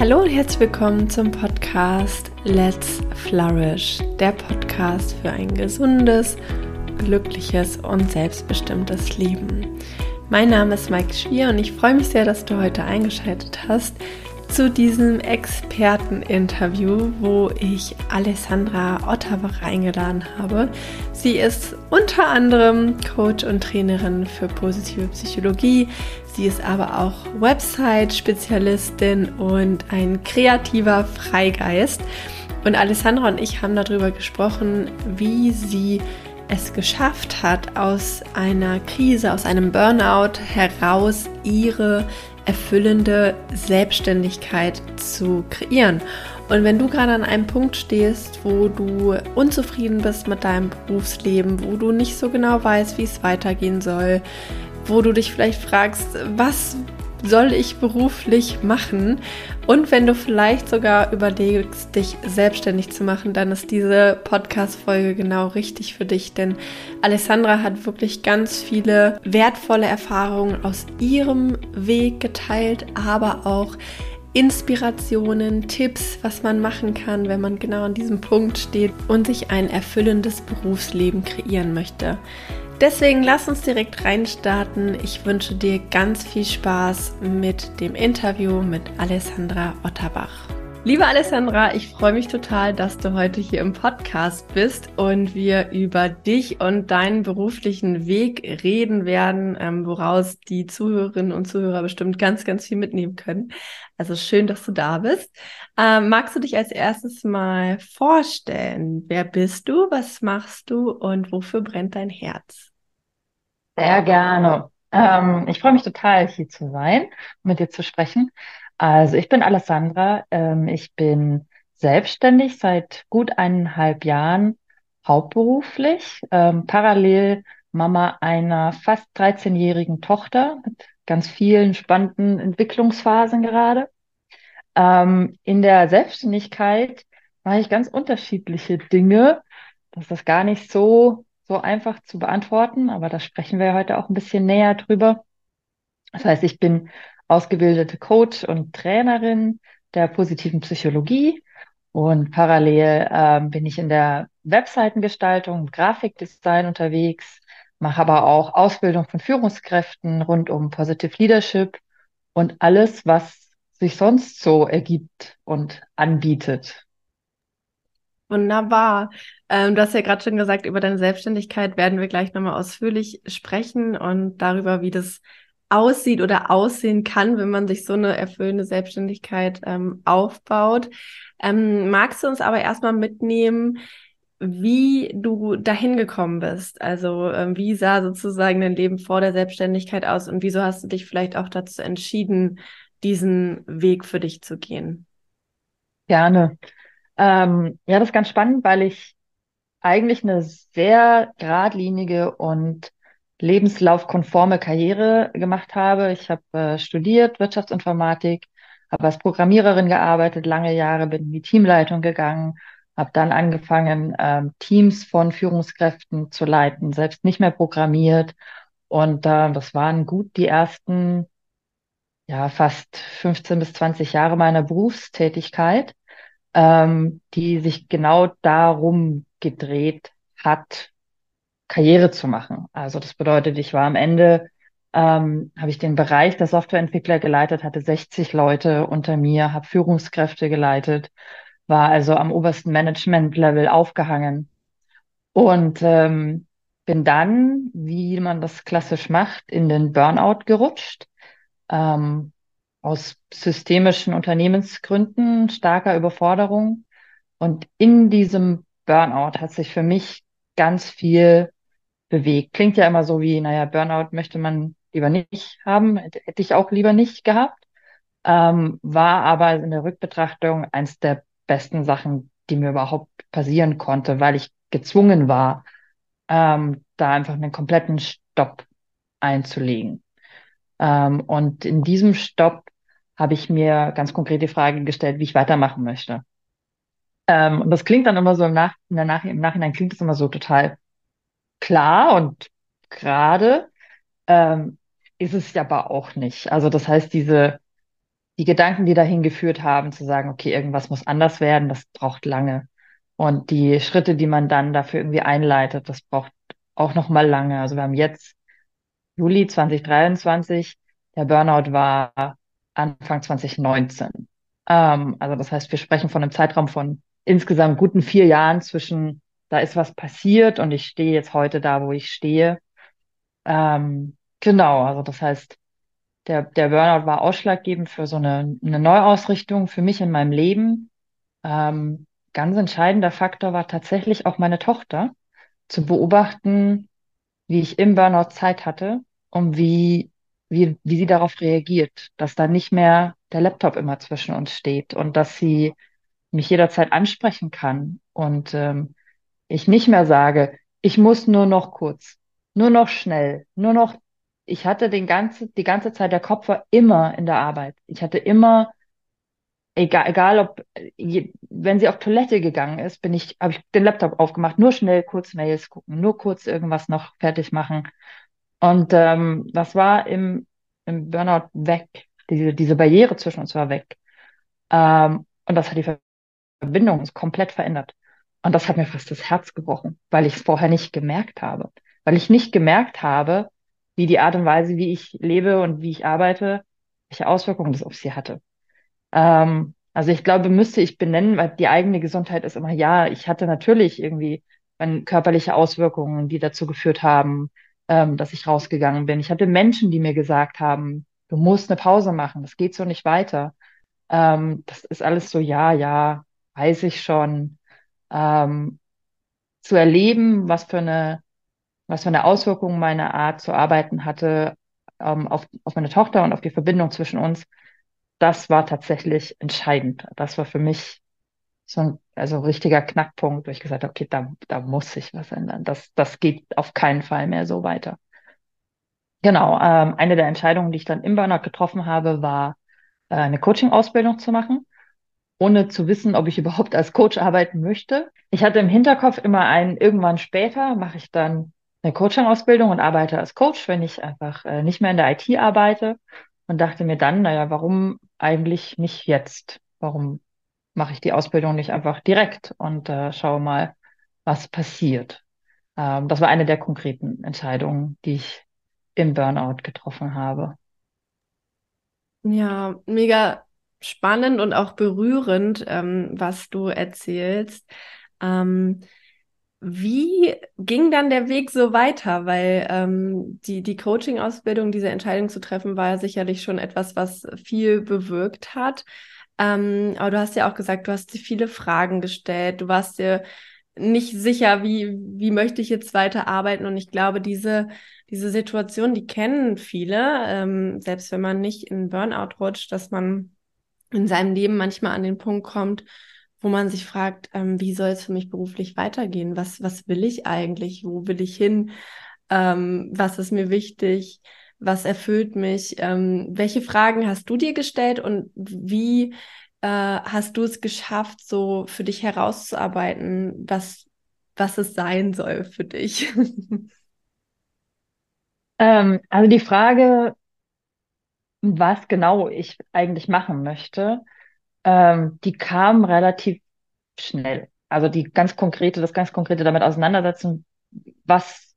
Hallo und herzlich willkommen zum Podcast Let's Flourish, der Podcast für ein gesundes, glückliches und selbstbestimmtes Leben. Mein Name ist Mike Schwier und ich freue mich sehr, dass du heute eingeschaltet hast zu diesem Experteninterview, wo ich Alessandra Otterbach eingeladen habe. Sie ist unter anderem Coach und Trainerin für positive Psychologie. Sie ist aber auch Website-Spezialistin und ein kreativer Freigeist. Und Alessandra und ich haben darüber gesprochen, wie sie es geschafft hat, aus einer Krise, aus einem Burnout heraus ihre erfüllende Selbstständigkeit zu kreieren. Und wenn du gerade an einem Punkt stehst, wo du unzufrieden bist mit deinem Berufsleben, wo du nicht so genau weißt, wie es weitergehen soll, wo du dich vielleicht fragst, was soll ich beruflich machen? Und wenn du vielleicht sogar überlegst, dich selbstständig zu machen, dann ist diese Podcast-Folge genau richtig für dich, denn Alessandra hat wirklich ganz viele wertvolle Erfahrungen aus ihrem Weg geteilt, aber auch Inspirationen, Tipps, was man machen kann, wenn man genau an diesem Punkt steht und sich ein erfüllendes Berufsleben kreieren möchte. Deswegen lass uns direkt reinstarten. Ich wünsche dir ganz viel Spaß mit dem Interview mit Alessandra Otterbach. Liebe Alessandra, ich freue mich total, dass du heute hier im Podcast bist und wir über dich und deinen beruflichen Weg reden werden, ähm, woraus die Zuhörerinnen und Zuhörer bestimmt ganz, ganz viel mitnehmen können. Also schön, dass du da bist. Ähm, magst du dich als erstes mal vorstellen? Wer bist du? Was machst du? Und wofür brennt dein Herz? Sehr gerne. Ähm, ich freue mich total, hier zu sein, mit dir zu sprechen. Also ich bin Alessandra. Ähm, ich bin selbstständig seit gut eineinhalb Jahren, hauptberuflich, ähm, parallel Mama einer fast 13-jährigen Tochter mit ganz vielen spannenden Entwicklungsphasen gerade. Ähm, in der Selbstständigkeit mache ich ganz unterschiedliche Dinge. Das ist gar nicht so, so einfach zu beantworten, aber da sprechen wir heute auch ein bisschen näher drüber. Das heißt, ich bin ausgebildete Coach und Trainerin der positiven Psychologie und parallel äh, bin ich in der Webseitengestaltung Grafikdesign unterwegs, mache aber auch Ausbildung von Führungskräften rund um Positive Leadership und alles, was sich sonst so ergibt und anbietet. Wunderbar. Ähm, du hast ja gerade schon gesagt, über deine Selbstständigkeit werden wir gleich nochmal ausführlich sprechen und darüber, wie das aussieht oder aussehen kann, wenn man sich so eine erfüllende Selbstständigkeit ähm, aufbaut. Ähm, magst du uns aber erstmal mitnehmen, wie du dahin gekommen bist? Also ähm, wie sah sozusagen dein Leben vor der Selbstständigkeit aus und wieso hast du dich vielleicht auch dazu entschieden, diesen Weg für dich zu gehen? Gerne. Ähm, ja, das ist ganz spannend, weil ich eigentlich eine sehr geradlinige und lebenslaufkonforme Karriere gemacht habe. Ich habe äh, studiert Wirtschaftsinformatik, habe als Programmiererin gearbeitet, lange Jahre bin in die Teamleitung gegangen, habe dann angefangen, ähm, Teams von Führungskräften zu leiten, selbst nicht mehr programmiert. Und äh, das waren gut die ersten, ja, fast 15 bis 20 Jahre meiner Berufstätigkeit, ähm, die sich genau darum gedreht hat, Karriere zu machen. Also das bedeutet, ich war am Ende, ähm, habe ich den Bereich der Softwareentwickler geleitet, hatte 60 Leute unter mir, habe Führungskräfte geleitet, war also am obersten Management-Level aufgehangen und ähm, bin dann, wie man das klassisch macht, in den Burnout gerutscht. Ähm, aus systemischen Unternehmensgründen, starker Überforderung. Und in diesem Burnout hat sich für mich ganz viel bewegt. Klingt ja immer so wie, naja, Burnout möchte man lieber nicht haben, hätte ich auch lieber nicht gehabt. Ähm, war aber in der Rückbetrachtung eins der besten Sachen, die mir überhaupt passieren konnte, weil ich gezwungen war, ähm, da einfach einen kompletten Stopp einzulegen. Ähm, und in diesem Stopp habe ich mir ganz konkret die Frage gestellt, wie ich weitermachen möchte. Ähm, und das klingt dann immer so im, Nach im Nachhinein klingt es immer so total klar und gerade ähm, ist es aber auch nicht. Also das heißt, diese, die Gedanken, die dahin geführt haben, zu sagen, okay, irgendwas muss anders werden, das braucht lange. Und die Schritte, die man dann dafür irgendwie einleitet, das braucht auch noch mal lange. Also wir haben jetzt Juli 2023, der Burnout war Anfang 2019. Ähm, also das heißt, wir sprechen von einem Zeitraum von insgesamt guten vier Jahren zwischen, da ist was passiert und ich stehe jetzt heute da, wo ich stehe. Ähm, genau, also das heißt, der, der Burnout war ausschlaggebend für so eine, eine Neuausrichtung für mich in meinem Leben. Ähm, ganz entscheidender Faktor war tatsächlich auch meine Tochter, zu beobachten, wie ich im Burnout Zeit hatte und wie, wie, wie sie darauf reagiert, dass da nicht mehr der Laptop immer zwischen uns steht und dass sie mich jederzeit ansprechen kann und ähm, ich nicht mehr sage, ich muss nur noch kurz, nur noch schnell, nur noch. Ich hatte den ganze, die ganze Zeit, der Kopf war immer in der Arbeit. Ich hatte immer, egal, egal ob, je, wenn sie auf Toilette gegangen ist, bin ich, habe ich den Laptop aufgemacht, nur schnell kurz Mails gucken, nur kurz irgendwas noch fertig machen. Und ähm, das war im, im Burnout weg. Diese, diese Barriere zwischen uns war weg. Ähm, und das hat die Verbindung komplett verändert. Und das hat mir fast das Herz gebrochen, weil ich es vorher nicht gemerkt habe. Weil ich nicht gemerkt habe, wie die Art und Weise, wie ich lebe und wie ich arbeite, welche Auswirkungen das auf sie hatte. Ähm, also ich glaube, müsste ich benennen, weil die eigene Gesundheit ist immer, ja, ich hatte natürlich irgendwie körperliche Auswirkungen, die dazu geführt haben, ähm, dass ich rausgegangen bin. Ich hatte Menschen, die mir gesagt haben, du musst eine Pause machen, das geht so nicht weiter. Ähm, das ist alles so, ja, ja, weiß ich schon. Ähm, zu erleben, was für eine, was für eine Auswirkung meine Art zu arbeiten hatte ähm, auf, auf meine Tochter und auf die Verbindung zwischen uns, das war tatsächlich entscheidend. Das war für mich so ein also richtiger Knackpunkt, wo ich gesagt habe, okay, da, da muss sich was ändern. Das, das geht auf keinen Fall mehr so weiter. Genau, ähm, eine der Entscheidungen, die ich dann im Burnout getroffen habe, war, äh, eine Coaching-Ausbildung zu machen, ohne zu wissen, ob ich überhaupt als Coach arbeiten möchte. Ich hatte im Hinterkopf immer einen, irgendwann später mache ich dann eine Coaching-Ausbildung und arbeite als Coach, wenn ich einfach äh, nicht mehr in der IT arbeite und dachte mir dann, naja, warum eigentlich nicht jetzt? Warum mache ich die Ausbildung nicht einfach direkt und äh, schaue mal, was passiert? Ähm, das war eine der konkreten Entscheidungen, die ich im Burnout getroffen habe. Ja, mega spannend und auch berührend, ähm, was du erzählst. Ähm, wie ging dann der Weg so weiter? Weil ähm, die, die Coaching-Ausbildung, diese Entscheidung zu treffen, war ja sicherlich schon etwas, was viel bewirkt hat. Ähm, aber du hast ja auch gesagt, du hast dir viele Fragen gestellt, du warst dir nicht sicher, wie, wie möchte ich jetzt weiterarbeiten. Und ich glaube, diese, diese Situation, die kennen viele, ähm, selbst wenn man nicht in Burnout rutscht, dass man in seinem Leben manchmal an den Punkt kommt, wo man sich fragt, ähm, wie soll es für mich beruflich weitergehen? Was, was will ich eigentlich? Wo will ich hin? Ähm, was ist mir wichtig? Was erfüllt mich? Ähm, welche Fragen hast du dir gestellt und wie äh, hast du es geschafft, so für dich herauszuarbeiten, was, was es sein soll für dich? Ähm, also die Frage, was genau ich eigentlich machen möchte, ähm, die kam relativ schnell. Also die ganz konkrete, das ganz konkrete damit auseinandersetzen, was,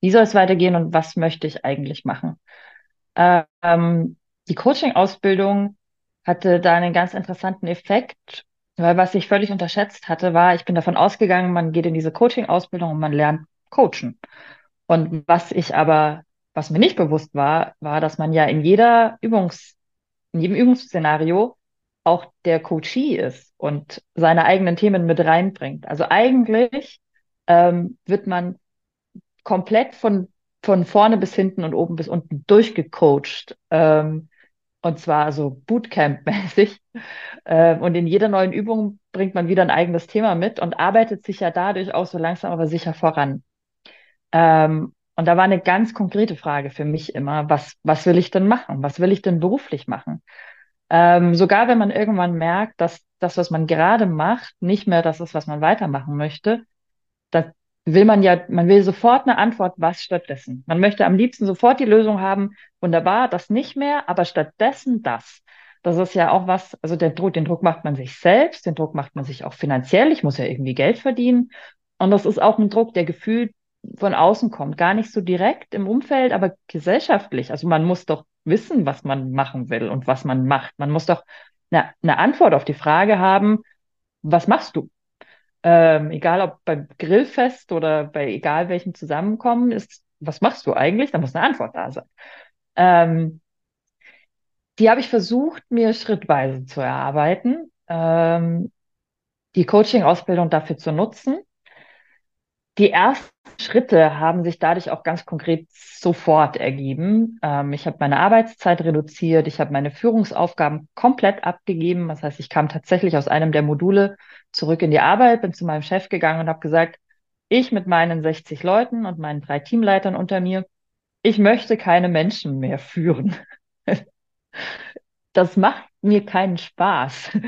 wie soll es weitergehen und was möchte ich eigentlich machen. Ähm, die Coaching-Ausbildung hatte da einen ganz interessanten Effekt, weil was ich völlig unterschätzt hatte, war, ich bin davon ausgegangen, man geht in diese Coaching-Ausbildung und man lernt coachen. Und was ich aber, was mir nicht bewusst war, war, dass man ja in jeder Übungs, in jedem Übungsszenario auch der Coachee ist und seine eigenen Themen mit reinbringt. Also eigentlich ähm, wird man komplett von, von vorne bis hinten und oben bis unten durchgecoacht. Ähm, und zwar so Bootcamp-mäßig. Ähm, und in jeder neuen Übung bringt man wieder ein eigenes Thema mit und arbeitet sich ja dadurch auch so langsam aber sicher voran. Ähm, und da war eine ganz konkrete Frage für mich immer, was, was will ich denn machen? Was will ich denn beruflich machen? Ähm, sogar wenn man irgendwann merkt, dass das, was man gerade macht, nicht mehr das ist, was man weitermachen möchte, da will man ja, man will sofort eine Antwort, was stattdessen. Man möchte am liebsten sofort die Lösung haben, wunderbar, das nicht mehr, aber stattdessen das. Das ist ja auch was, also der Druck, den Druck macht man sich selbst, den Druck macht man sich auch finanziell. Ich muss ja irgendwie Geld verdienen. Und das ist auch ein Druck, der gefühlt von außen kommt. Gar nicht so direkt im Umfeld, aber gesellschaftlich. Also man muss doch wissen, was man machen will und was man macht. Man muss doch eine, eine Antwort auf die Frage haben, was machst du? Ähm, egal ob beim Grillfest oder bei egal welchem Zusammenkommen ist, was machst du eigentlich? Da muss eine Antwort da sein. Ähm, die habe ich versucht, mir schrittweise zu erarbeiten, ähm, die Coaching-Ausbildung dafür zu nutzen. Die ersten Schritte haben sich dadurch auch ganz konkret sofort ergeben. Ähm, ich habe meine Arbeitszeit reduziert, ich habe meine Führungsaufgaben komplett abgegeben. Das heißt, ich kam tatsächlich aus einem der Module zurück in die Arbeit, bin zu meinem Chef gegangen und habe gesagt, ich mit meinen 60 Leuten und meinen drei Teamleitern unter mir, ich möchte keine Menschen mehr führen. das macht mir keinen Spaß.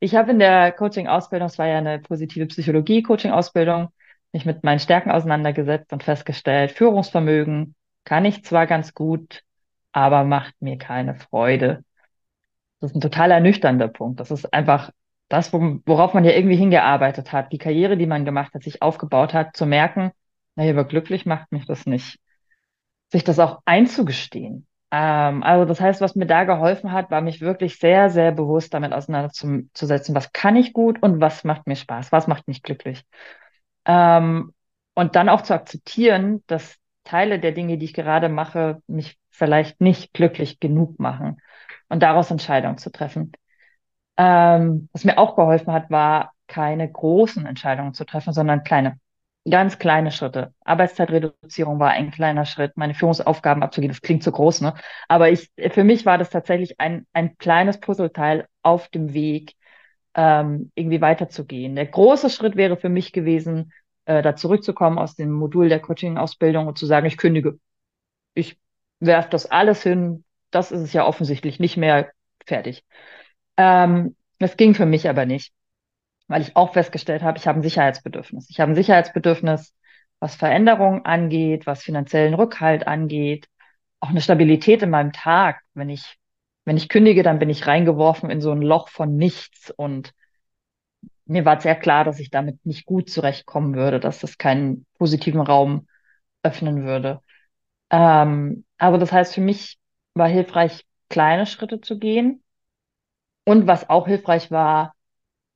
Ich habe in der Coaching-Ausbildung, es war ja eine positive Psychologie-Coaching-Ausbildung, mich mit meinen Stärken auseinandergesetzt und festgestellt, Führungsvermögen kann ich zwar ganz gut, aber macht mir keine Freude. Das ist ein total ernüchternder Punkt. Das ist einfach das, worauf man ja irgendwie hingearbeitet hat, die Karriere, die man gemacht hat, sich aufgebaut hat, zu merken, naja, aber glücklich macht mich das nicht. Sich das auch einzugestehen. Ähm, also das heißt, was mir da geholfen hat, war mich wirklich sehr, sehr bewusst damit auseinanderzusetzen, was kann ich gut und was macht mir Spaß, was macht mich glücklich. Ähm, und dann auch zu akzeptieren, dass Teile der Dinge, die ich gerade mache, mich vielleicht nicht glücklich genug machen und daraus Entscheidungen zu treffen. Ähm, was mir auch geholfen hat, war keine großen Entscheidungen zu treffen, sondern kleine. Ganz kleine Schritte. Arbeitszeitreduzierung war ein kleiner Schritt, meine Führungsaufgaben abzugeben. Das klingt zu groß, ne? Aber ich, für mich war das tatsächlich ein, ein kleines Puzzleteil auf dem Weg, ähm, irgendwie weiterzugehen. Der große Schritt wäre für mich gewesen, äh, da zurückzukommen aus dem Modul der Coaching-Ausbildung und zu sagen, ich kündige. Ich werfe das alles hin. Das ist es ja offensichtlich nicht mehr fertig. Ähm, das ging für mich aber nicht weil ich auch festgestellt habe, ich habe ein Sicherheitsbedürfnis. Ich habe ein Sicherheitsbedürfnis, was Veränderungen angeht, was finanziellen Rückhalt angeht, auch eine Stabilität in meinem Tag. Wenn ich, wenn ich kündige, dann bin ich reingeworfen in so ein Loch von nichts und mir war sehr klar, dass ich damit nicht gut zurechtkommen würde, dass das keinen positiven Raum öffnen würde. Ähm, also das heißt, für mich war hilfreich, kleine Schritte zu gehen. Und was auch hilfreich war,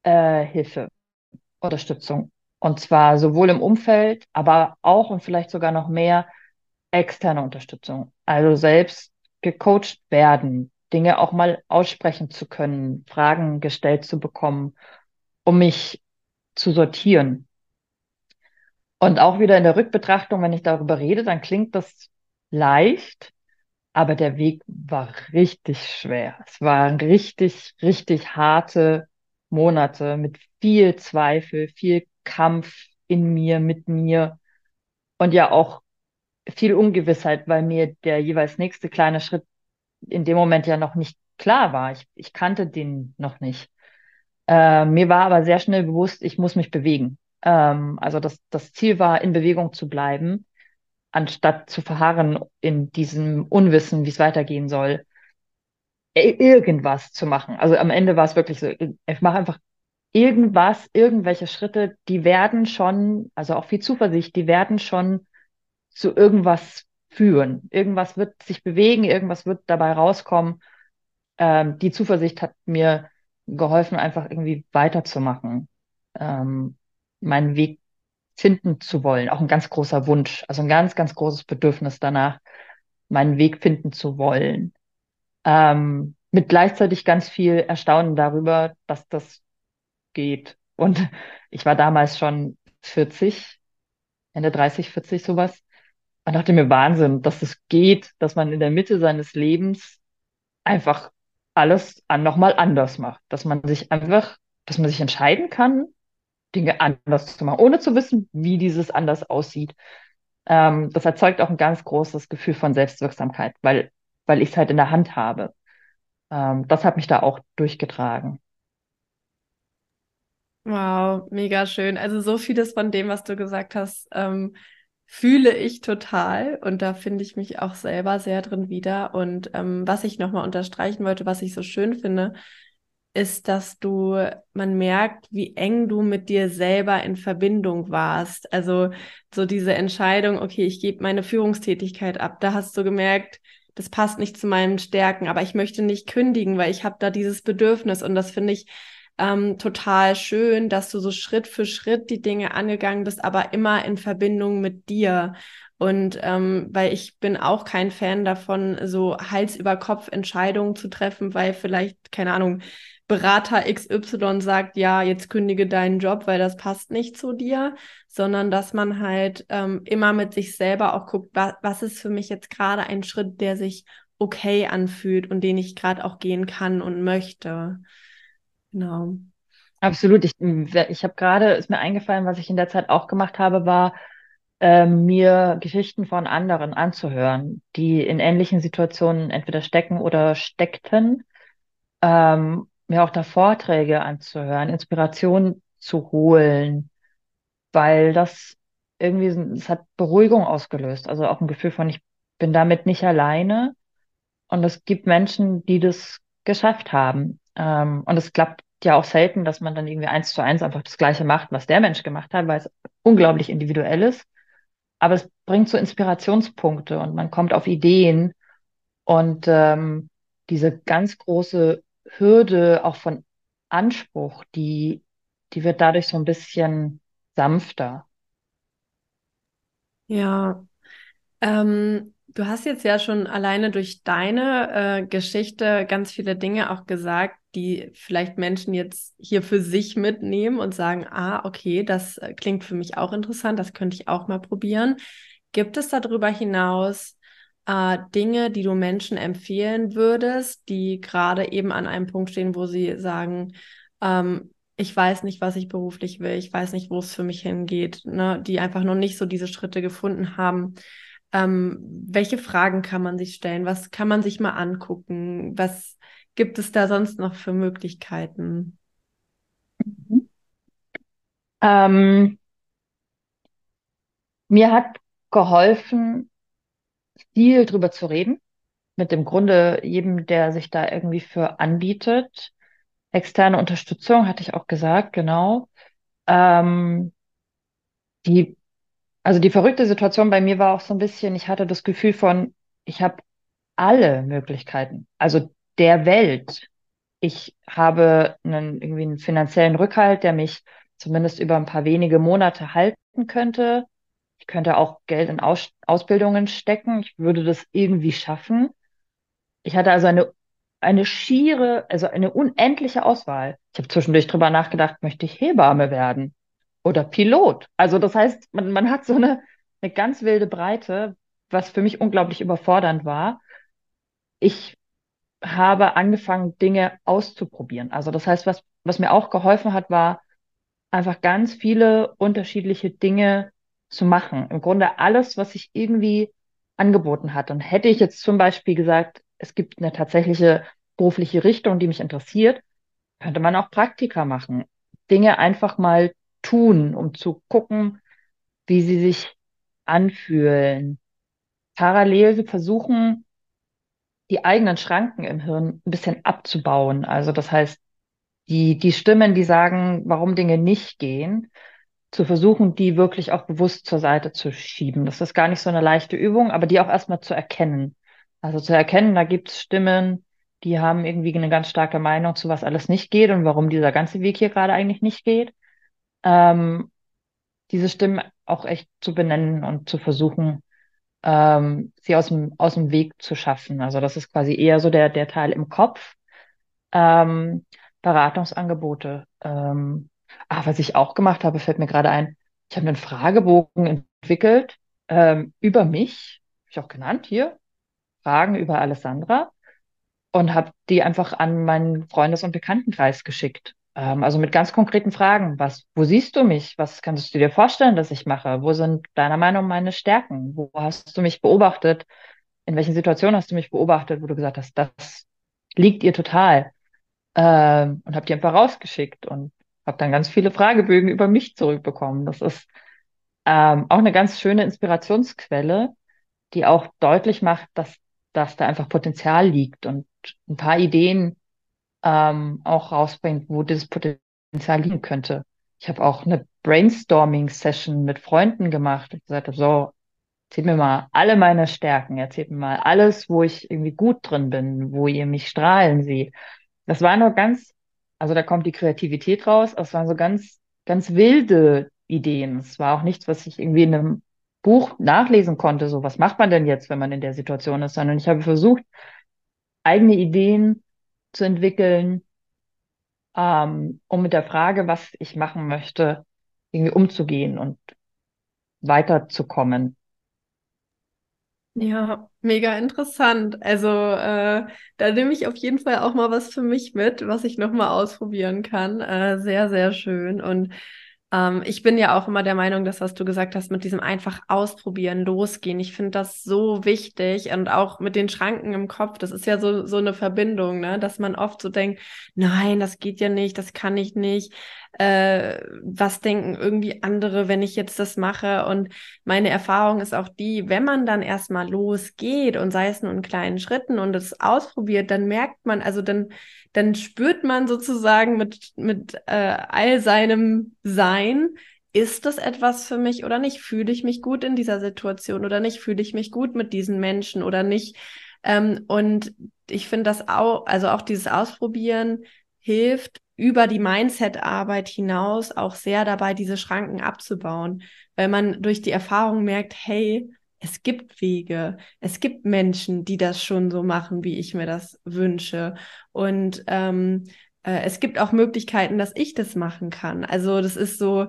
äh, Hilfe, Unterstützung. Und zwar sowohl im Umfeld, aber auch und vielleicht sogar noch mehr externe Unterstützung. Also selbst gecoacht werden, Dinge auch mal aussprechen zu können, Fragen gestellt zu bekommen, um mich zu sortieren. Und auch wieder in der Rückbetrachtung, wenn ich darüber rede, dann klingt das leicht, aber der Weg war richtig schwer. Es waren richtig, richtig harte Monate mit viel Zweifel, viel Kampf in mir, mit mir und ja auch viel Ungewissheit, weil mir der jeweils nächste kleine Schritt in dem Moment ja noch nicht klar war. Ich, ich kannte den noch nicht. Äh, mir war aber sehr schnell bewusst, ich muss mich bewegen. Ähm, also das, das Ziel war, in Bewegung zu bleiben, anstatt zu verharren in diesem Unwissen, wie es weitergehen soll irgendwas zu machen. Also am Ende war es wirklich so, ich mache einfach irgendwas, irgendwelche Schritte, die werden schon, also auch viel Zuversicht, die werden schon zu irgendwas führen. Irgendwas wird sich bewegen, irgendwas wird dabei rauskommen. Ähm, die Zuversicht hat mir geholfen, einfach irgendwie weiterzumachen, ähm, meinen Weg finden zu wollen. Auch ein ganz großer Wunsch, also ein ganz, ganz großes Bedürfnis danach, meinen Weg finden zu wollen. Ähm, mit gleichzeitig ganz viel Erstaunen darüber, dass das geht. Und ich war damals schon 40, Ende 30, 40 sowas. Und dachte mir Wahnsinn, dass es geht, dass man in der Mitte seines Lebens einfach alles an, nochmal anders macht. Dass man sich einfach, dass man sich entscheiden kann, Dinge anders zu machen, ohne zu wissen, wie dieses anders aussieht. Ähm, das erzeugt auch ein ganz großes Gefühl von Selbstwirksamkeit, weil weil ich es halt in der Hand habe. Ähm, das hat mich da auch durchgetragen. Wow, mega schön. Also so vieles von dem, was du gesagt hast, ähm, fühle ich total und da finde ich mich auch selber sehr drin wieder. Und ähm, was ich nochmal unterstreichen wollte, was ich so schön finde, ist, dass du, man merkt, wie eng du mit dir selber in Verbindung warst. Also so diese Entscheidung, okay, ich gebe meine Führungstätigkeit ab. Da hast du gemerkt, das passt nicht zu meinen Stärken, aber ich möchte nicht kündigen, weil ich habe da dieses Bedürfnis und das finde ich ähm, total schön, dass du so Schritt für Schritt die Dinge angegangen bist, aber immer in Verbindung mit dir. Und ähm, weil ich bin auch kein Fan davon, so Hals über Kopf Entscheidungen zu treffen, weil vielleicht, keine Ahnung, Berater XY sagt, ja, jetzt kündige deinen Job, weil das passt nicht zu dir, sondern dass man halt ähm, immer mit sich selber auch guckt, wa was ist für mich jetzt gerade ein Schritt, der sich okay anfühlt und den ich gerade auch gehen kann und möchte. Genau. Absolut. Ich, ich habe gerade, ist mir eingefallen, was ich in der Zeit auch gemacht habe, war, äh, mir Geschichten von anderen anzuhören, die in ähnlichen Situationen entweder stecken oder steckten. Ähm, mir auch da Vorträge anzuhören, Inspiration zu holen, weil das irgendwie, es hat Beruhigung ausgelöst. Also auch ein Gefühl von, ich bin damit nicht alleine. Und es gibt Menschen, die das geschafft haben. Ähm, und es klappt ja auch selten, dass man dann irgendwie eins zu eins einfach das Gleiche macht, was der Mensch gemacht hat, weil es unglaublich individuell ist. Aber es bringt so Inspirationspunkte und man kommt auf Ideen und ähm, diese ganz große Hürde auch von Anspruch, die, die wird dadurch so ein bisschen sanfter. Ja, ähm, du hast jetzt ja schon alleine durch deine äh, Geschichte ganz viele Dinge auch gesagt, die vielleicht Menschen jetzt hier für sich mitnehmen und sagen, ah, okay, das äh, klingt für mich auch interessant, das könnte ich auch mal probieren. Gibt es darüber hinaus äh, Dinge, die du Menschen empfehlen würdest, die gerade eben an einem Punkt stehen, wo sie sagen, ähm, ich weiß nicht, was ich beruflich will, ich weiß nicht, wo es für mich hingeht, ne? die einfach noch nicht so diese Schritte gefunden haben. Ähm, welche Fragen kann man sich stellen? Was kann man sich mal angucken? Was gibt es da sonst noch für Möglichkeiten? Mhm. Ähm, mir hat geholfen, viel drüber zu reden, mit dem Grunde jedem, der sich da irgendwie für anbietet. Externe Unterstützung hatte ich auch gesagt, genau. Ähm, die, also die verrückte Situation bei mir war auch so ein bisschen, ich hatte das Gefühl von, ich habe alle Möglichkeiten, also der Welt. Ich habe einen, irgendwie einen finanziellen Rückhalt, der mich zumindest über ein paar wenige Monate halten könnte. Ich könnte auch Geld in Aus Ausbildungen stecken. Ich würde das irgendwie schaffen. Ich hatte also eine, eine schiere, also eine unendliche Auswahl. Ich habe zwischendurch drüber nachgedacht, möchte ich Hebamme werden oder Pilot? Also das heißt, man, man hat so eine, eine ganz wilde Breite, was für mich unglaublich überfordernd war. Ich habe angefangen, Dinge auszuprobieren. Also das heißt, was, was mir auch geholfen hat, war einfach ganz viele unterschiedliche Dinge zu machen. Im Grunde alles, was sich irgendwie angeboten hat. Und hätte ich jetzt zum Beispiel gesagt, es gibt eine tatsächliche berufliche Richtung, die mich interessiert, könnte man auch Praktika machen. Dinge einfach mal tun, um zu gucken, wie sie sich anfühlen. Parallel versuchen, die eigenen Schranken im Hirn ein bisschen abzubauen. Also das heißt, die, die Stimmen, die sagen, warum Dinge nicht gehen, zu versuchen, die wirklich auch bewusst zur Seite zu schieben. Das ist gar nicht so eine leichte Übung, aber die auch erstmal zu erkennen. Also zu erkennen, da gibt es Stimmen, die haben irgendwie eine ganz starke Meinung zu, was alles nicht geht und warum dieser ganze Weg hier gerade eigentlich nicht geht. Ähm, diese Stimmen auch echt zu benennen und zu versuchen, ähm, sie aus dem, aus dem Weg zu schaffen. Also das ist quasi eher so der, der Teil im Kopf. Ähm, Beratungsangebote. Ähm, Ah, was ich auch gemacht habe, fällt mir gerade ein. Ich habe einen Fragebogen entwickelt ähm, über mich, habe ich auch genannt hier, Fragen über Alessandra und habe die einfach an meinen Freundes- und Bekanntenkreis geschickt. Ähm, also mit ganz konkreten Fragen. Was, wo siehst du mich? Was kannst du dir vorstellen, dass ich mache? Wo sind deiner Meinung meine Stärken? Wo hast du mich beobachtet? In welchen Situationen hast du mich beobachtet, wo du gesagt hast, das liegt ihr total? Ähm, und habe die einfach rausgeschickt und habe dann ganz viele Fragebögen über mich zurückbekommen. Das ist ähm, auch eine ganz schöne Inspirationsquelle, die auch deutlich macht, dass, dass da einfach Potenzial liegt und ein paar Ideen ähm, auch rausbringt, wo das Potenzial liegen könnte. Ich habe auch eine Brainstorming-Session mit Freunden gemacht. Ich gesagt so, erzählt mir mal alle meine Stärken, erzählt mir mal alles, wo ich irgendwie gut drin bin, wo ihr mich strahlen seht. Das war nur ganz, also da kommt die Kreativität raus, es waren so ganz, ganz wilde Ideen. Es war auch nichts, was ich irgendwie in einem Buch nachlesen konnte, so was macht man denn jetzt, wenn man in der Situation ist, sondern ich habe versucht, eigene Ideen zu entwickeln, ähm, um mit der Frage, was ich machen möchte, irgendwie umzugehen und weiterzukommen. Ja, mega interessant. Also äh, da nehme ich auf jeden Fall auch mal was für mich mit, was ich nochmal ausprobieren kann. Äh, sehr, sehr schön. Und ähm, ich bin ja auch immer der Meinung, dass was du gesagt hast, mit diesem einfach ausprobieren, losgehen. Ich finde das so wichtig und auch mit den Schranken im Kopf. Das ist ja so, so eine Verbindung, ne? dass man oft so denkt, nein, das geht ja nicht, das kann ich nicht. Äh, was denken irgendwie andere, wenn ich jetzt das mache? Und meine Erfahrung ist auch die, wenn man dann erstmal losgeht und sei es nur in kleinen Schritten und es ausprobiert, dann merkt man, also dann dann spürt man sozusagen mit, mit äh, all seinem Sein, ist das etwas für mich oder nicht? Fühle ich mich gut in dieser Situation oder nicht? Fühle ich mich gut mit diesen Menschen oder nicht? Ähm, und ich finde das auch, also auch dieses Ausprobieren hilft über die Mindset-Arbeit hinaus auch sehr dabei, diese Schranken abzubauen, weil man durch die Erfahrung merkt, hey, es gibt Wege, es gibt Menschen, die das schon so machen, wie ich mir das wünsche. Und ähm, äh, es gibt auch Möglichkeiten, dass ich das machen kann. Also das ist so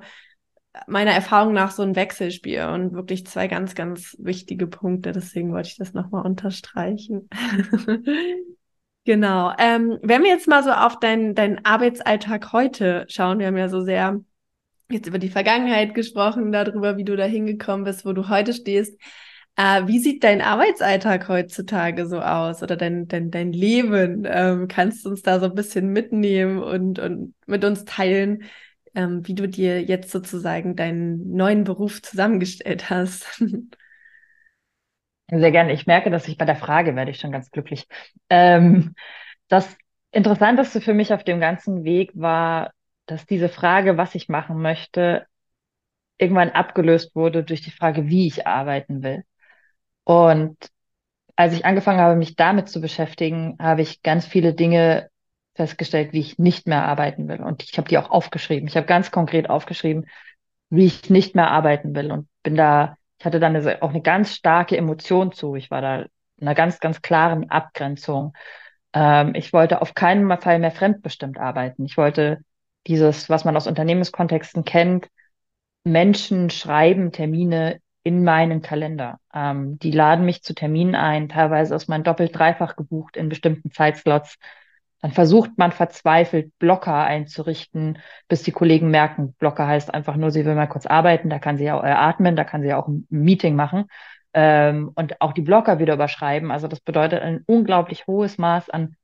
meiner Erfahrung nach so ein Wechselspiel und wirklich zwei ganz, ganz wichtige Punkte. Deswegen wollte ich das nochmal unterstreichen. genau. Ähm, wenn wir jetzt mal so auf deinen, deinen Arbeitsalltag heute schauen, wir haben ja so sehr jetzt über die Vergangenheit gesprochen, darüber, wie du da hingekommen bist, wo du heute stehst. Äh, wie sieht dein Arbeitsalltag heutzutage so aus oder dein, dein, dein Leben? Ähm, kannst du uns da so ein bisschen mitnehmen und, und mit uns teilen, ähm, wie du dir jetzt sozusagen deinen neuen Beruf zusammengestellt hast? Sehr gerne. Ich merke, dass ich bei der Frage werde ich schon ganz glücklich. Ähm, das Interessanteste für mich auf dem ganzen Weg war, dass diese Frage, was ich machen möchte, irgendwann abgelöst wurde durch die Frage, wie ich arbeiten will. Und als ich angefangen habe, mich damit zu beschäftigen, habe ich ganz viele Dinge festgestellt, wie ich nicht mehr arbeiten will. Und ich habe die auch aufgeschrieben. Ich habe ganz konkret aufgeschrieben, wie ich nicht mehr arbeiten will. Und bin da, ich hatte dann eine, auch eine ganz starke Emotion zu. Ich war da in einer ganz, ganz klaren Abgrenzung. Ähm, ich wollte auf keinen Fall mehr fremdbestimmt arbeiten. Ich wollte dieses, was man aus Unternehmenskontexten kennt, Menschen schreiben Termine in meinen Kalender. Ähm, die laden mich zu Terminen ein, teilweise ist man doppelt, dreifach gebucht in bestimmten Zeitslots. Dann versucht man verzweifelt, Blocker einzurichten, bis die Kollegen merken, Blocker heißt einfach nur, sie will mal kurz arbeiten, da kann sie ja auch äh, atmen, da kann sie ja auch ein Meeting machen ähm, und auch die Blocker wieder überschreiben. Also das bedeutet ein unglaublich hohes Maß an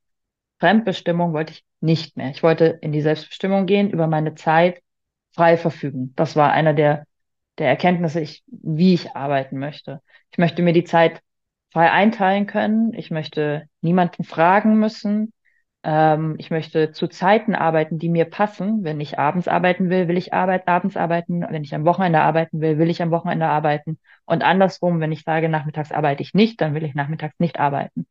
Fremdbestimmung wollte ich nicht mehr. Ich wollte in die Selbstbestimmung gehen, über meine Zeit frei verfügen. Das war einer der der Erkenntnisse, ich, wie ich arbeiten möchte. Ich möchte mir die Zeit frei einteilen können. Ich möchte niemanden fragen müssen. Ähm, ich möchte zu Zeiten arbeiten, die mir passen. Wenn ich abends arbeiten will, will ich arbeit abends arbeiten. Wenn ich am Wochenende arbeiten will, will ich am Wochenende arbeiten. Und andersrum, wenn ich sage, nachmittags arbeite ich nicht, dann will ich nachmittags nicht arbeiten.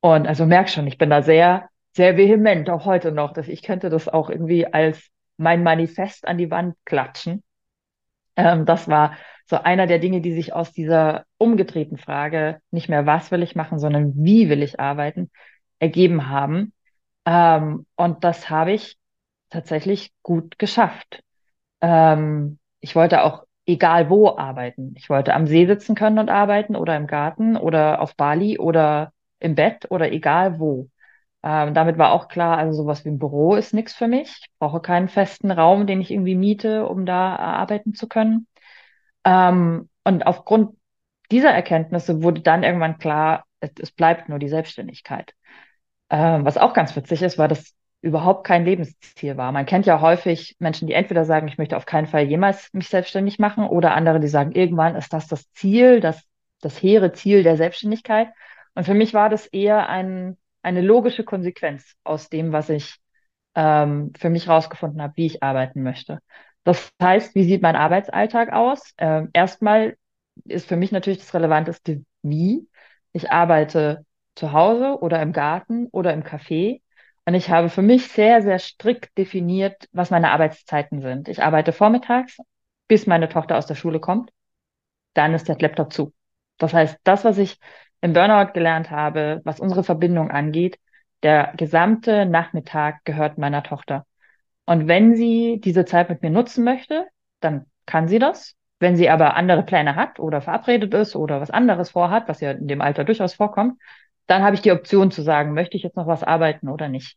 Und also merk schon, ich bin da sehr, sehr vehement, auch heute noch, dass ich könnte das auch irgendwie als mein Manifest an die Wand klatschen. Ähm, das war so einer der Dinge, die sich aus dieser umgedrehten Frage, nicht mehr was will ich machen, sondern wie will ich arbeiten, ergeben haben. Ähm, und das habe ich tatsächlich gut geschafft. Ähm, ich wollte auch egal wo arbeiten. Ich wollte am See sitzen können und arbeiten oder im Garten oder auf Bali oder im Bett oder egal wo. Ähm, damit war auch klar, also sowas wie ein Büro ist nichts für mich. Ich brauche keinen festen Raum, den ich irgendwie miete, um da arbeiten zu können. Ähm, und aufgrund dieser Erkenntnisse wurde dann irgendwann klar, es, es bleibt nur die Selbstständigkeit. Ähm, was auch ganz witzig ist, war, dass überhaupt kein Lebensziel war. Man kennt ja häufig Menschen, die entweder sagen, ich möchte auf keinen Fall jemals mich selbstständig machen, oder andere, die sagen, irgendwann ist das das Ziel, das, das hehre Ziel der Selbstständigkeit. Und für mich war das eher ein, eine logische Konsequenz aus dem, was ich ähm, für mich rausgefunden habe, wie ich arbeiten möchte. Das heißt, wie sieht mein Arbeitsalltag aus? Ähm, erstmal ist für mich natürlich das Relevanteste, wie. Ich arbeite zu Hause oder im Garten oder im Café. Und ich habe für mich sehr, sehr strikt definiert, was meine Arbeitszeiten sind. Ich arbeite vormittags, bis meine Tochter aus der Schule kommt. Dann ist der Laptop zu. Das heißt, das, was ich im Burnout gelernt habe, was unsere Verbindung angeht, der gesamte Nachmittag gehört meiner Tochter. Und wenn sie diese Zeit mit mir nutzen möchte, dann kann sie das. Wenn sie aber andere Pläne hat oder verabredet ist oder was anderes vorhat, was ja in dem Alter durchaus vorkommt, dann habe ich die Option zu sagen, möchte ich jetzt noch was arbeiten oder nicht.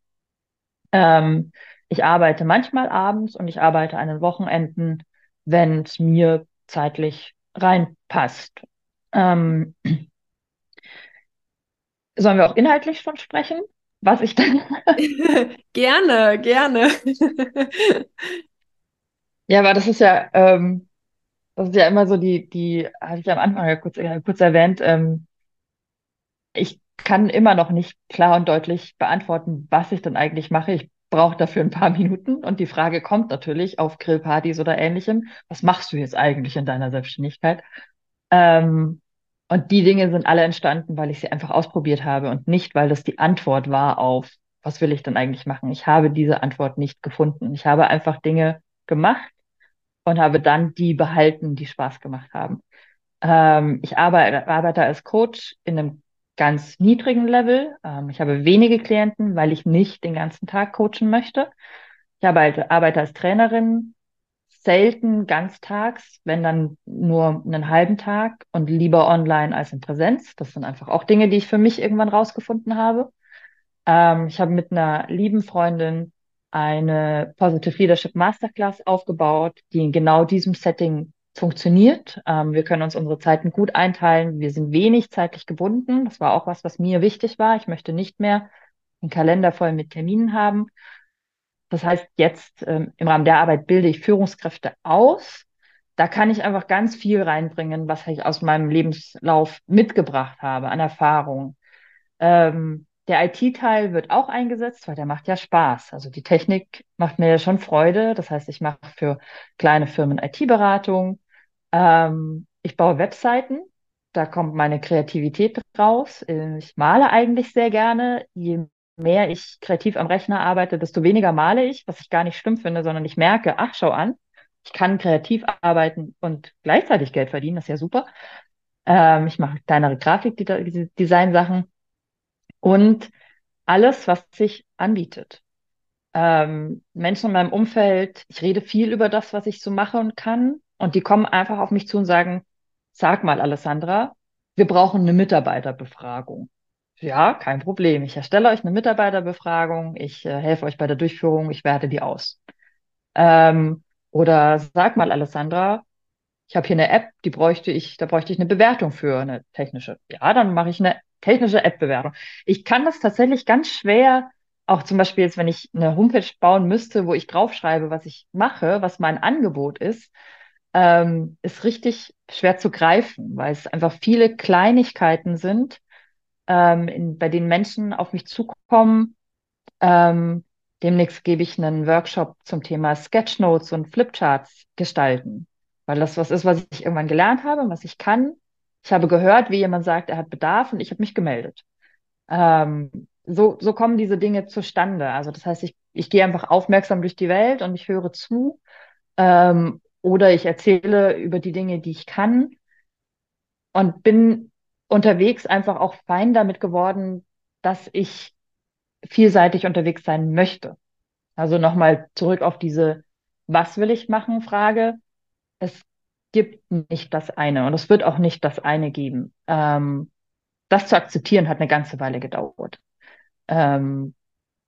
Ähm, ich arbeite manchmal abends und ich arbeite an den Wochenenden, wenn es mir zeitlich reinpasst. Ähm, sollen wir auch inhaltlich schon sprechen? Was ich dann. gerne, gerne. ja, aber das ist ja, ähm, das ist ja immer so die, die, hatte ich am Anfang ja kurz, ja, kurz erwähnt, ähm, ich kann immer noch nicht klar und deutlich beantworten, was ich dann eigentlich mache. Ich brauche dafür ein paar Minuten und die Frage kommt natürlich auf Grillpartys oder ähnlichem. Was machst du jetzt eigentlich in deiner Selbstständigkeit? Ähm, und die Dinge sind alle entstanden, weil ich sie einfach ausprobiert habe und nicht, weil das die Antwort war auf, was will ich denn eigentlich machen? Ich habe diese Antwort nicht gefunden. Ich habe einfach Dinge gemacht und habe dann die behalten, die Spaß gemacht haben. Ähm, ich arbeite, arbeite als Coach in einem ganz niedrigen Level. Ähm, ich habe wenige Klienten, weil ich nicht den ganzen Tag coachen möchte. Ich arbeite, arbeite als Trainerin, selten ganztags, wenn dann nur einen halben Tag und lieber online als in Präsenz. Das sind einfach auch Dinge, die ich für mich irgendwann rausgefunden habe. Ähm, ich habe mit einer lieben Freundin eine Positive Leadership Masterclass aufgebaut, die in genau diesem Setting funktioniert. Ähm, wir können uns unsere Zeiten gut einteilen. Wir sind wenig zeitlich gebunden. Das war auch was, was mir wichtig war. Ich möchte nicht mehr einen Kalender voll mit Terminen haben. Das heißt, jetzt ähm, im Rahmen der Arbeit bilde ich Führungskräfte aus. Da kann ich einfach ganz viel reinbringen, was ich aus meinem Lebenslauf mitgebracht habe an Erfahrung. Ähm, der IT-Teil wird auch eingesetzt, weil der macht ja Spaß. Also die Technik macht mir ja schon Freude. Das heißt, ich mache für kleine Firmen IT-Beratung. Ähm, ich baue Webseiten. Da kommt meine Kreativität raus. Ich male eigentlich sehr gerne. Je mehr ich kreativ am Rechner arbeite, desto weniger male ich, was ich gar nicht schlimm finde, sondern ich merke, ach, schau an, ich kann kreativ arbeiten und gleichzeitig Geld verdienen. Das ist ja super. Ähm, ich mache kleinere Grafik-Design-Sachen und alles, was sich anbietet. Ähm, Menschen in meinem Umfeld, ich rede viel über das, was ich so mache und kann. Und die kommen einfach auf mich zu und sagen, sag mal, Alessandra, wir brauchen eine Mitarbeiterbefragung. Ja, kein Problem. Ich erstelle euch eine Mitarbeiterbefragung, ich äh, helfe euch bei der Durchführung, ich werte die aus. Ähm, oder sag mal, Alessandra, ich habe hier eine App, die bräuchte ich, da bräuchte ich eine Bewertung für eine technische. Ja, dann mache ich eine technische App-Bewertung. Ich kann das tatsächlich ganz schwer, auch zum Beispiel jetzt, wenn ich eine Homepage bauen müsste, wo ich draufschreibe, was ich mache, was mein Angebot ist, ähm, ist richtig schwer zu greifen, weil es einfach viele Kleinigkeiten sind, ähm, in, bei denen Menschen auf mich zukommen. Ähm, demnächst gebe ich einen Workshop zum Thema Sketchnotes und Flipcharts gestalten, weil das was ist, was ich irgendwann gelernt habe, was ich kann ich habe gehört, wie jemand sagt, er hat Bedarf und ich habe mich gemeldet. Ähm, so, so kommen diese Dinge zustande. Also das heißt, ich, ich gehe einfach aufmerksam durch die Welt und ich höre zu ähm, oder ich erzähle über die Dinge, die ich kann und bin unterwegs einfach auch fein damit geworden, dass ich vielseitig unterwegs sein möchte. Also nochmal zurück auf diese Was will ich machen Frage. Es gibt nicht das eine und es wird auch nicht das eine geben. Ähm, das zu akzeptieren hat eine ganze Weile gedauert. Ähm,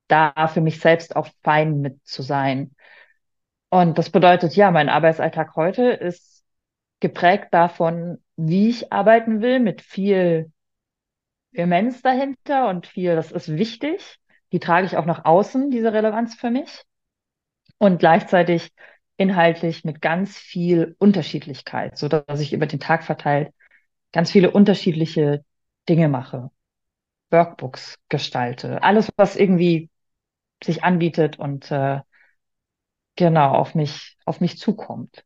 da für mich selbst auch fein mit zu sein. Und das bedeutet, ja, mein Arbeitsalltag heute ist geprägt davon, wie ich arbeiten will, mit viel Vehemenz dahinter und viel, das ist wichtig. die trage ich auch nach außen, diese Relevanz für mich. Und gleichzeitig inhaltlich mit ganz viel Unterschiedlichkeit, so dass ich über den Tag verteilt ganz viele unterschiedliche Dinge mache. Workbooks gestalte, alles, was irgendwie sich anbietet und äh, genau auf mich, auf mich zukommt.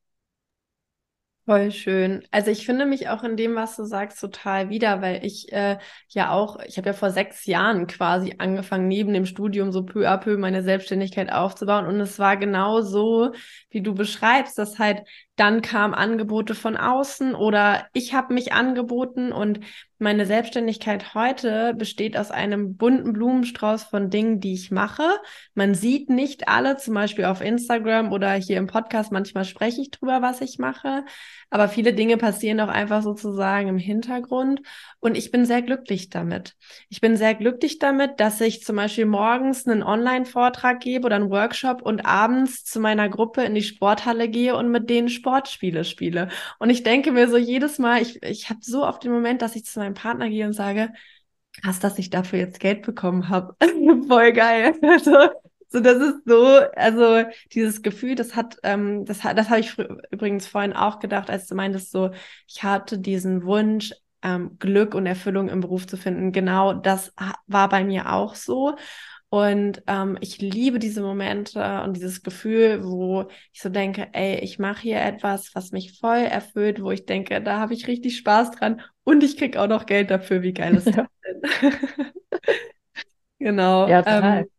Voll schön. Also ich finde mich auch in dem, was du sagst, total wieder, weil ich äh, ja auch, ich habe ja vor sechs Jahren quasi angefangen, neben dem Studium so peu à peu meine Selbstständigkeit aufzubauen. Und es war genau so, wie du beschreibst, dass halt dann kamen Angebote von außen oder ich habe mich angeboten und meine Selbstständigkeit heute besteht aus einem bunten Blumenstrauß von Dingen, die ich mache. Man sieht nicht alle, zum Beispiel auf Instagram oder hier im Podcast. Manchmal spreche ich drüber, was ich mache. Aber viele Dinge passieren auch einfach sozusagen im Hintergrund. Und ich bin sehr glücklich damit. Ich bin sehr glücklich damit, dass ich zum Beispiel morgens einen Online-Vortrag gebe oder einen Workshop und abends zu meiner Gruppe in die Sporthalle gehe und mit denen Sportspiele spiele. Und ich denke mir so jedes Mal, ich, ich habe so oft den Moment, dass ich zu meinem Partner gehe und sage, krass, dass ich dafür jetzt Geld bekommen habe. Voll geil. Also, so, das ist so, also dieses Gefühl, das hat, ähm, das, das habe ich übrigens vorhin auch gedacht, als du meintest, so, ich hatte diesen Wunsch, ähm, Glück und Erfüllung im Beruf zu finden. Genau das war bei mir auch so. Und ähm, ich liebe diese Momente und dieses Gefühl, wo ich so denke, ey, ich mache hier etwas, was mich voll erfüllt, wo ich denke, da habe ich richtig Spaß dran und ich krieg auch noch Geld dafür. Wie geil ist das denn? genau. Ja, total. Ähm,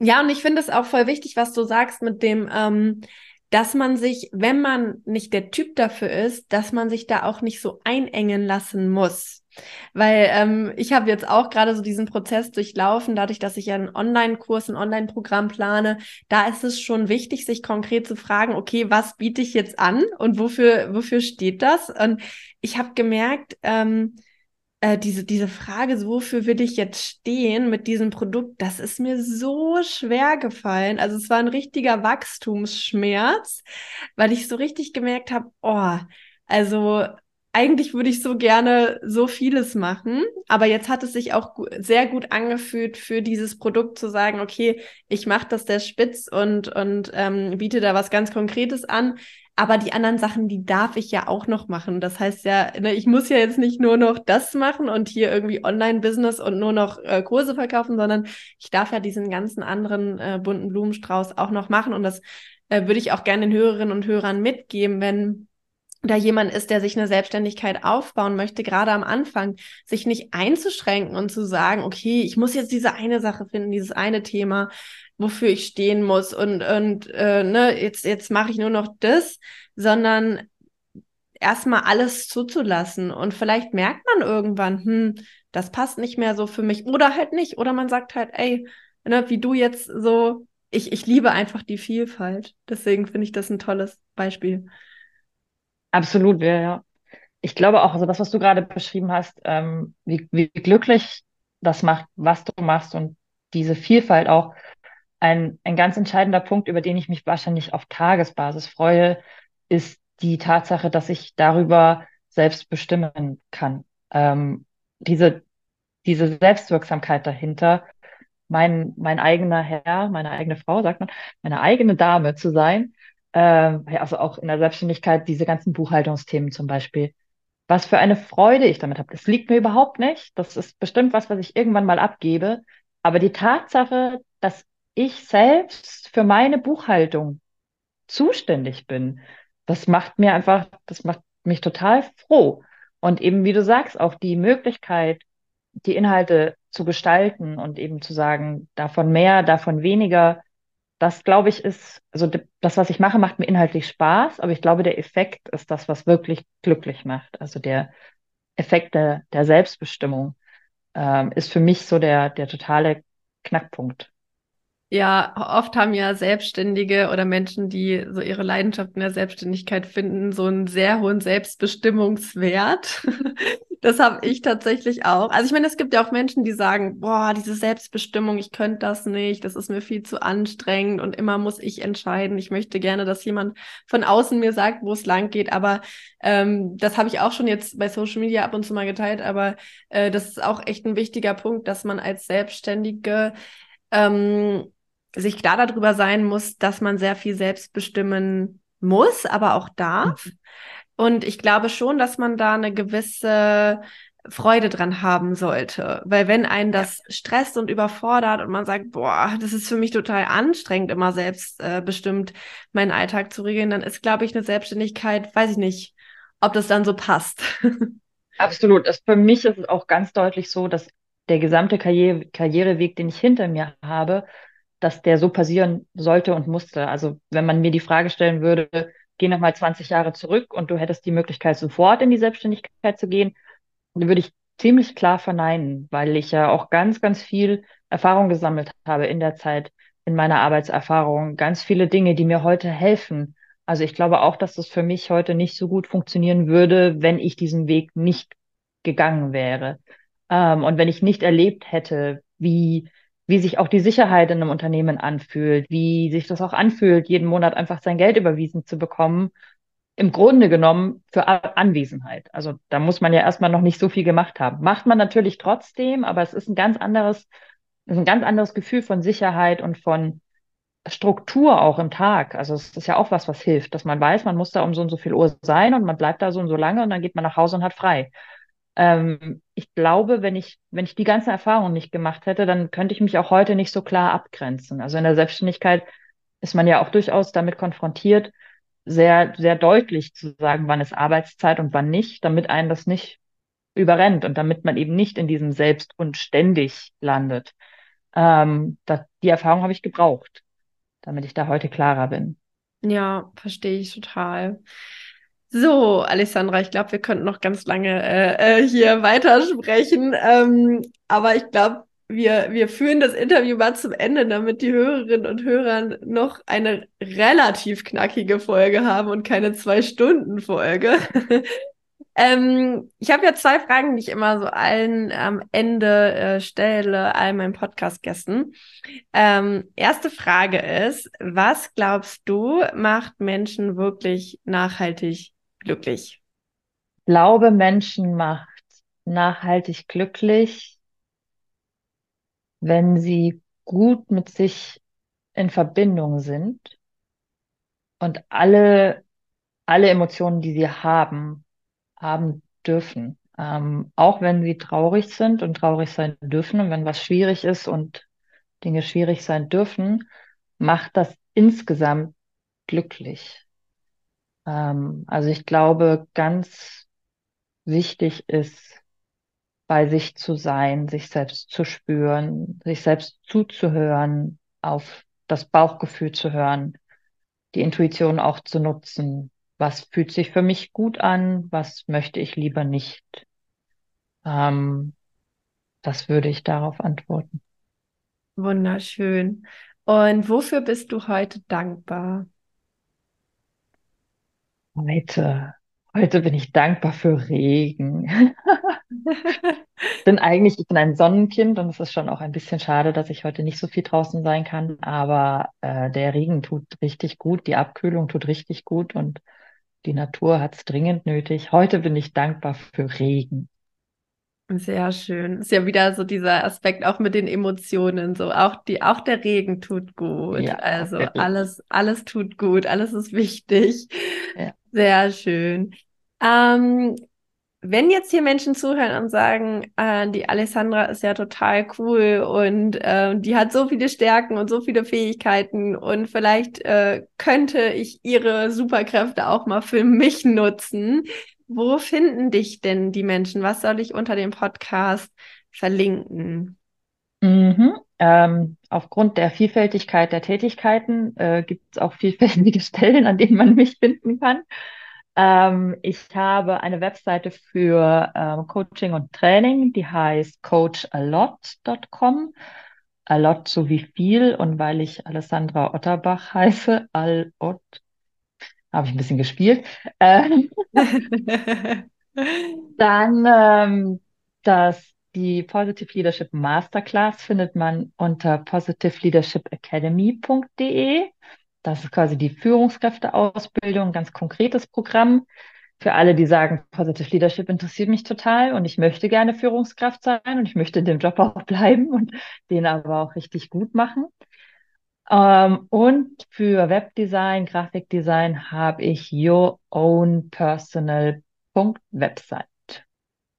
ja, und ich finde es auch voll wichtig, was du sagst mit dem, ähm, dass man sich, wenn man nicht der Typ dafür ist, dass man sich da auch nicht so einengen lassen muss. Weil ähm, ich habe jetzt auch gerade so diesen Prozess durchlaufen, dadurch, dass ich einen Online-Kurs, ein Online-Programm plane. Da ist es schon wichtig, sich konkret zu fragen, okay, was biete ich jetzt an und wofür, wofür steht das? Und ich habe gemerkt, ähm, äh, diese, diese Frage, so, wofür will ich jetzt stehen mit diesem Produkt, das ist mir so schwer gefallen. Also es war ein richtiger Wachstumsschmerz, weil ich so richtig gemerkt habe, oh, also eigentlich würde ich so gerne so vieles machen, aber jetzt hat es sich auch sehr gut angefühlt für dieses Produkt zu sagen, okay, ich mache das der Spitz und, und ähm, biete da was ganz Konkretes an. Aber die anderen Sachen, die darf ich ja auch noch machen. Das heißt ja, ne, ich muss ja jetzt nicht nur noch das machen und hier irgendwie Online-Business und nur noch äh, Kurse verkaufen, sondern ich darf ja diesen ganzen anderen äh, bunten Blumenstrauß auch noch machen. Und das äh, würde ich auch gerne den Hörerinnen und Hörern mitgeben, wenn da jemand ist, der sich eine Selbstständigkeit aufbauen möchte, gerade am Anfang, sich nicht einzuschränken und zu sagen, okay, ich muss jetzt diese eine Sache finden, dieses eine Thema, wofür ich stehen muss und, und äh, ne, jetzt, jetzt mache ich nur noch das, sondern erstmal alles zuzulassen. Und vielleicht merkt man irgendwann, hm, das passt nicht mehr so für mich oder halt nicht. Oder man sagt halt, ey, ne, wie du jetzt so, ich, ich liebe einfach die Vielfalt. Deswegen finde ich das ein tolles Beispiel. Absolut, ja, ja. Ich glaube auch, also das, was du gerade beschrieben hast, ähm, wie, wie glücklich das macht, was du machst und diese Vielfalt auch, ein, ein ganz entscheidender Punkt, über den ich mich wahrscheinlich auf Tagesbasis freue, ist die Tatsache, dass ich darüber selbst bestimmen kann. Ähm, diese, diese Selbstwirksamkeit dahinter, mein, mein eigener Herr, meine eigene Frau, sagt man, meine eigene Dame zu sein, ähm, also auch in der Selbstständigkeit, diese ganzen Buchhaltungsthemen zum Beispiel. Was für eine Freude ich damit habe. Das liegt mir überhaupt nicht. Das ist bestimmt was, was ich irgendwann mal abgebe. Aber die Tatsache, dass ich selbst für meine Buchhaltung zuständig bin, das macht mir einfach, das macht mich total froh. Und eben, wie du sagst, auch die Möglichkeit, die Inhalte zu gestalten und eben zu sagen, davon mehr, davon weniger, das glaube ich ist, also das, was ich mache, macht mir inhaltlich Spaß, aber ich glaube, der Effekt ist das, was wirklich glücklich macht. Also der Effekt der, der Selbstbestimmung ähm, ist für mich so der, der totale Knackpunkt. Ja, oft haben ja Selbstständige oder Menschen, die so ihre Leidenschaft in der Selbstständigkeit finden, so einen sehr hohen Selbstbestimmungswert. das habe ich tatsächlich auch. Also ich meine, es gibt ja auch Menschen, die sagen, boah, diese Selbstbestimmung, ich könnte das nicht, das ist mir viel zu anstrengend und immer muss ich entscheiden. Ich möchte gerne, dass jemand von außen mir sagt, wo es lang geht. Aber ähm, das habe ich auch schon jetzt bei Social Media ab und zu mal geteilt. Aber äh, das ist auch echt ein wichtiger Punkt, dass man als Selbstständige ähm, sich klar darüber sein muss, dass man sehr viel selbst bestimmen muss, aber auch darf. Mhm. Und ich glaube schon, dass man da eine gewisse Freude dran haben sollte. Weil wenn einen das stresst und überfordert und man sagt, boah, das ist für mich total anstrengend, immer selbst äh, bestimmt meinen Alltag zu regeln, dann ist, glaube ich, eine Selbstständigkeit, weiß ich nicht, ob das dann so passt. Absolut. Das, für mich ist es auch ganz deutlich so, dass der gesamte Karriere, Karriereweg, den ich hinter mir habe, dass der so passieren sollte und musste. Also wenn man mir die Frage stellen würde, geh noch mal 20 Jahre zurück und du hättest die Möglichkeit, sofort in die Selbstständigkeit zu gehen, würde ich ziemlich klar verneinen, weil ich ja auch ganz, ganz viel Erfahrung gesammelt habe in der Zeit, in meiner Arbeitserfahrung, ganz viele Dinge, die mir heute helfen. Also ich glaube auch, dass das für mich heute nicht so gut funktionieren würde, wenn ich diesen Weg nicht gegangen wäre. Ähm, und wenn ich nicht erlebt hätte, wie, wie sich auch die Sicherheit in einem Unternehmen anfühlt, wie sich das auch anfühlt, jeden Monat einfach sein Geld überwiesen zu bekommen im Grunde genommen für Anwesenheit. Also da muss man ja erstmal noch nicht so viel gemacht haben. Macht man natürlich trotzdem, aber es ist ein ganz anderes, ist ein ganz anderes Gefühl von Sicherheit und von Struktur auch im Tag. Also es ist ja auch was, was hilft, dass man weiß, man muss da um so und so viel Uhr sein und man bleibt da so und so lange und dann geht man nach Hause und hat frei. Ähm, ich glaube, wenn ich, wenn ich die ganze Erfahrung nicht gemacht hätte, dann könnte ich mich auch heute nicht so klar abgrenzen. Also in der Selbstständigkeit ist man ja auch durchaus damit konfrontiert, sehr, sehr deutlich zu sagen, wann ist Arbeitszeit und wann nicht, damit einen das nicht überrennt und damit man eben nicht in diesem Selbst und ständig landet. Ähm, das, die Erfahrung habe ich gebraucht, damit ich da heute klarer bin. Ja, verstehe ich total. So, Alessandra, ich glaube, wir könnten noch ganz lange äh, äh, hier weitersprechen. Ähm, aber ich glaube, wir, wir führen das Interview mal zum Ende, damit die Hörerinnen und Hörer noch eine relativ knackige Folge haben und keine Zwei-Stunden-Folge. ähm, ich habe ja zwei Fragen, die ich immer so allen am Ende äh, stelle, all meinen Podcast-Gästen. Ähm, erste Frage ist, was glaubst du, macht Menschen wirklich nachhaltig glücklich? Ich glaube, Menschen macht nachhaltig glücklich, wenn sie gut mit sich in Verbindung sind und alle, alle Emotionen, die sie haben, haben dürfen. Ähm, auch wenn sie traurig sind und traurig sein dürfen und wenn was schwierig ist und Dinge schwierig sein dürfen, macht das insgesamt glücklich. Ähm, also ich glaube, ganz wichtig ist, bei sich zu sein, sich selbst zu spüren, sich selbst zuzuhören, auf das Bauchgefühl zu hören, die Intuition auch zu nutzen. Was fühlt sich für mich gut an? Was möchte ich lieber nicht? Ähm, das würde ich darauf antworten. Wunderschön. Und wofür bist du heute dankbar? Heute, heute bin ich dankbar für Regen. bin eigentlich, ich bin ein Sonnenkind und es ist schon auch ein bisschen schade, dass ich heute nicht so viel draußen sein kann. Aber äh, der Regen tut richtig gut, die Abkühlung tut richtig gut und die Natur hat es dringend nötig. Heute bin ich dankbar für Regen. Sehr schön. Ist ja wieder so dieser Aspekt auch mit den Emotionen, so auch die, auch der Regen tut gut. Ja, also alles, alles tut gut, alles ist wichtig. Ja. Sehr schön. Ähm, wenn jetzt hier Menschen zuhören und sagen, äh, die Alessandra ist ja total cool und äh, die hat so viele Stärken und so viele Fähigkeiten und vielleicht äh, könnte ich ihre Superkräfte auch mal für mich nutzen. Wo finden dich denn die Menschen? Was soll ich unter dem Podcast verlinken? Mhm. Ähm, aufgrund der Vielfältigkeit der Tätigkeiten äh, gibt es auch vielfältige Stellen, an denen man mich finden kann. Ähm, ich habe eine Webseite für ähm, Coaching und Training, die heißt coachalot.com. A lot so wie viel und weil ich Alessandra Otterbach heiße, Alot, habe ich ein bisschen gespielt. Ähm, dann ähm, das die Positive Leadership Masterclass findet man unter positiveleadershipacademy.de. Das ist quasi die Führungskräfteausbildung, ganz konkretes Programm. für alle, die sagen, Positive Leadership interessiert mich total und ich möchte gerne Führungskraft sein und ich möchte in dem Job auch bleiben und den aber auch richtig gut machen. Ähm, und für Webdesign, Grafikdesign habe ich Your Own Personal.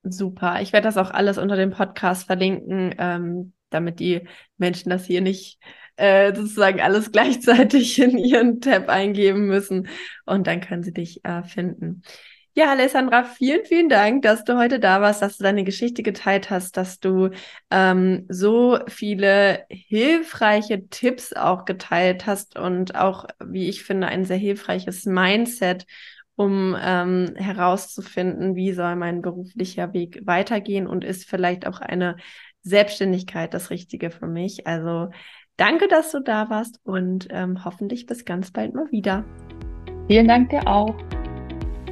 Super. Ich werde das auch alles unter dem Podcast verlinken, ähm, damit die Menschen das hier nicht äh, sozusagen alles gleichzeitig in ihren Tab eingeben müssen. Und dann können sie dich äh, finden. Ja, Alessandra, vielen, vielen Dank, dass du heute da warst, dass du deine Geschichte geteilt hast, dass du ähm, so viele hilfreiche Tipps auch geteilt hast und auch, wie ich finde, ein sehr hilfreiches Mindset, um ähm, herauszufinden, wie soll mein beruflicher Weg weitergehen und ist vielleicht auch eine Selbstständigkeit das Richtige für mich. Also danke, dass du da warst und ähm, hoffentlich bis ganz bald mal wieder. Vielen Dank dir auch.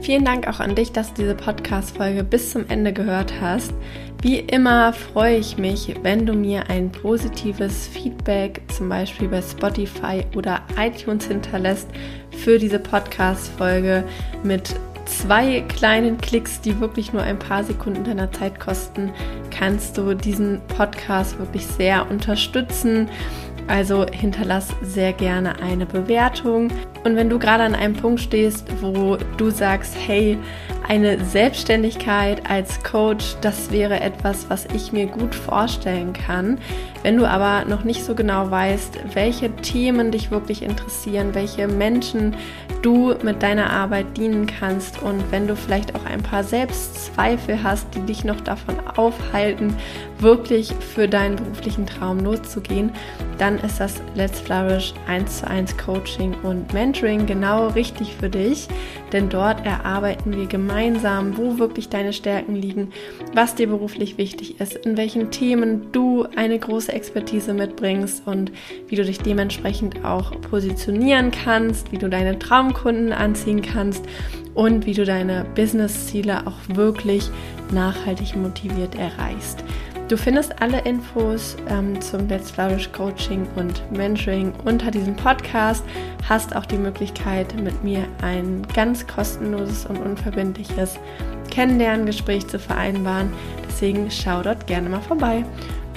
Vielen Dank auch an dich, dass du diese Podcast-Folge bis zum Ende gehört hast. Wie immer freue ich mich, wenn du mir ein positives Feedback, zum Beispiel bei Spotify oder iTunes hinterlässt für diese Podcast-Folge mit zwei kleinen Klicks, die wirklich nur ein paar Sekunden deiner Zeit kosten, kannst du diesen Podcast wirklich sehr unterstützen. Also hinterlass sehr gerne eine Bewertung. Und wenn du gerade an einem Punkt stehst, wo du sagst, hey, eine Selbstständigkeit als Coach, das wäre etwas, was ich mir gut vorstellen kann. Wenn du aber noch nicht so genau weißt, welche Themen dich wirklich interessieren, welche Menschen du mit deiner Arbeit dienen kannst und wenn du vielleicht auch ein paar Selbstzweifel hast, die dich noch davon aufhalten, wirklich für deinen beruflichen Traum loszugehen, dann ist das Let's Flourish 1 zu 1 Coaching und Mentoring genau richtig für dich, denn dort erarbeiten wir gemeinsam, wo wirklich deine Stärken liegen, was dir beruflich wichtig ist, in welchen Themen du eine große Expertise mitbringst und wie du dich dementsprechend auch positionieren kannst, wie du deine Traumkunden anziehen kannst und wie du deine Business-Ziele auch wirklich nachhaltig motiviert erreichst. Du findest alle Infos ähm, zum Let's Flourish Coaching und Mentoring unter diesem Podcast. Hast auch die Möglichkeit, mit mir ein ganz kostenloses und unverbindliches Kennenlerngespräch zu vereinbaren. Deswegen schau dort gerne mal vorbei.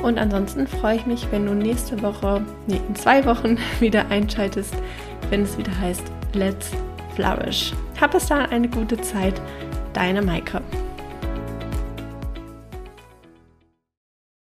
Und ansonsten freue ich mich, wenn du nächste Woche, nee, in zwei Wochen wieder einschaltest, wenn es wieder heißt Let's Flourish. Hab bis dahin eine gute Zeit. Deine Maike.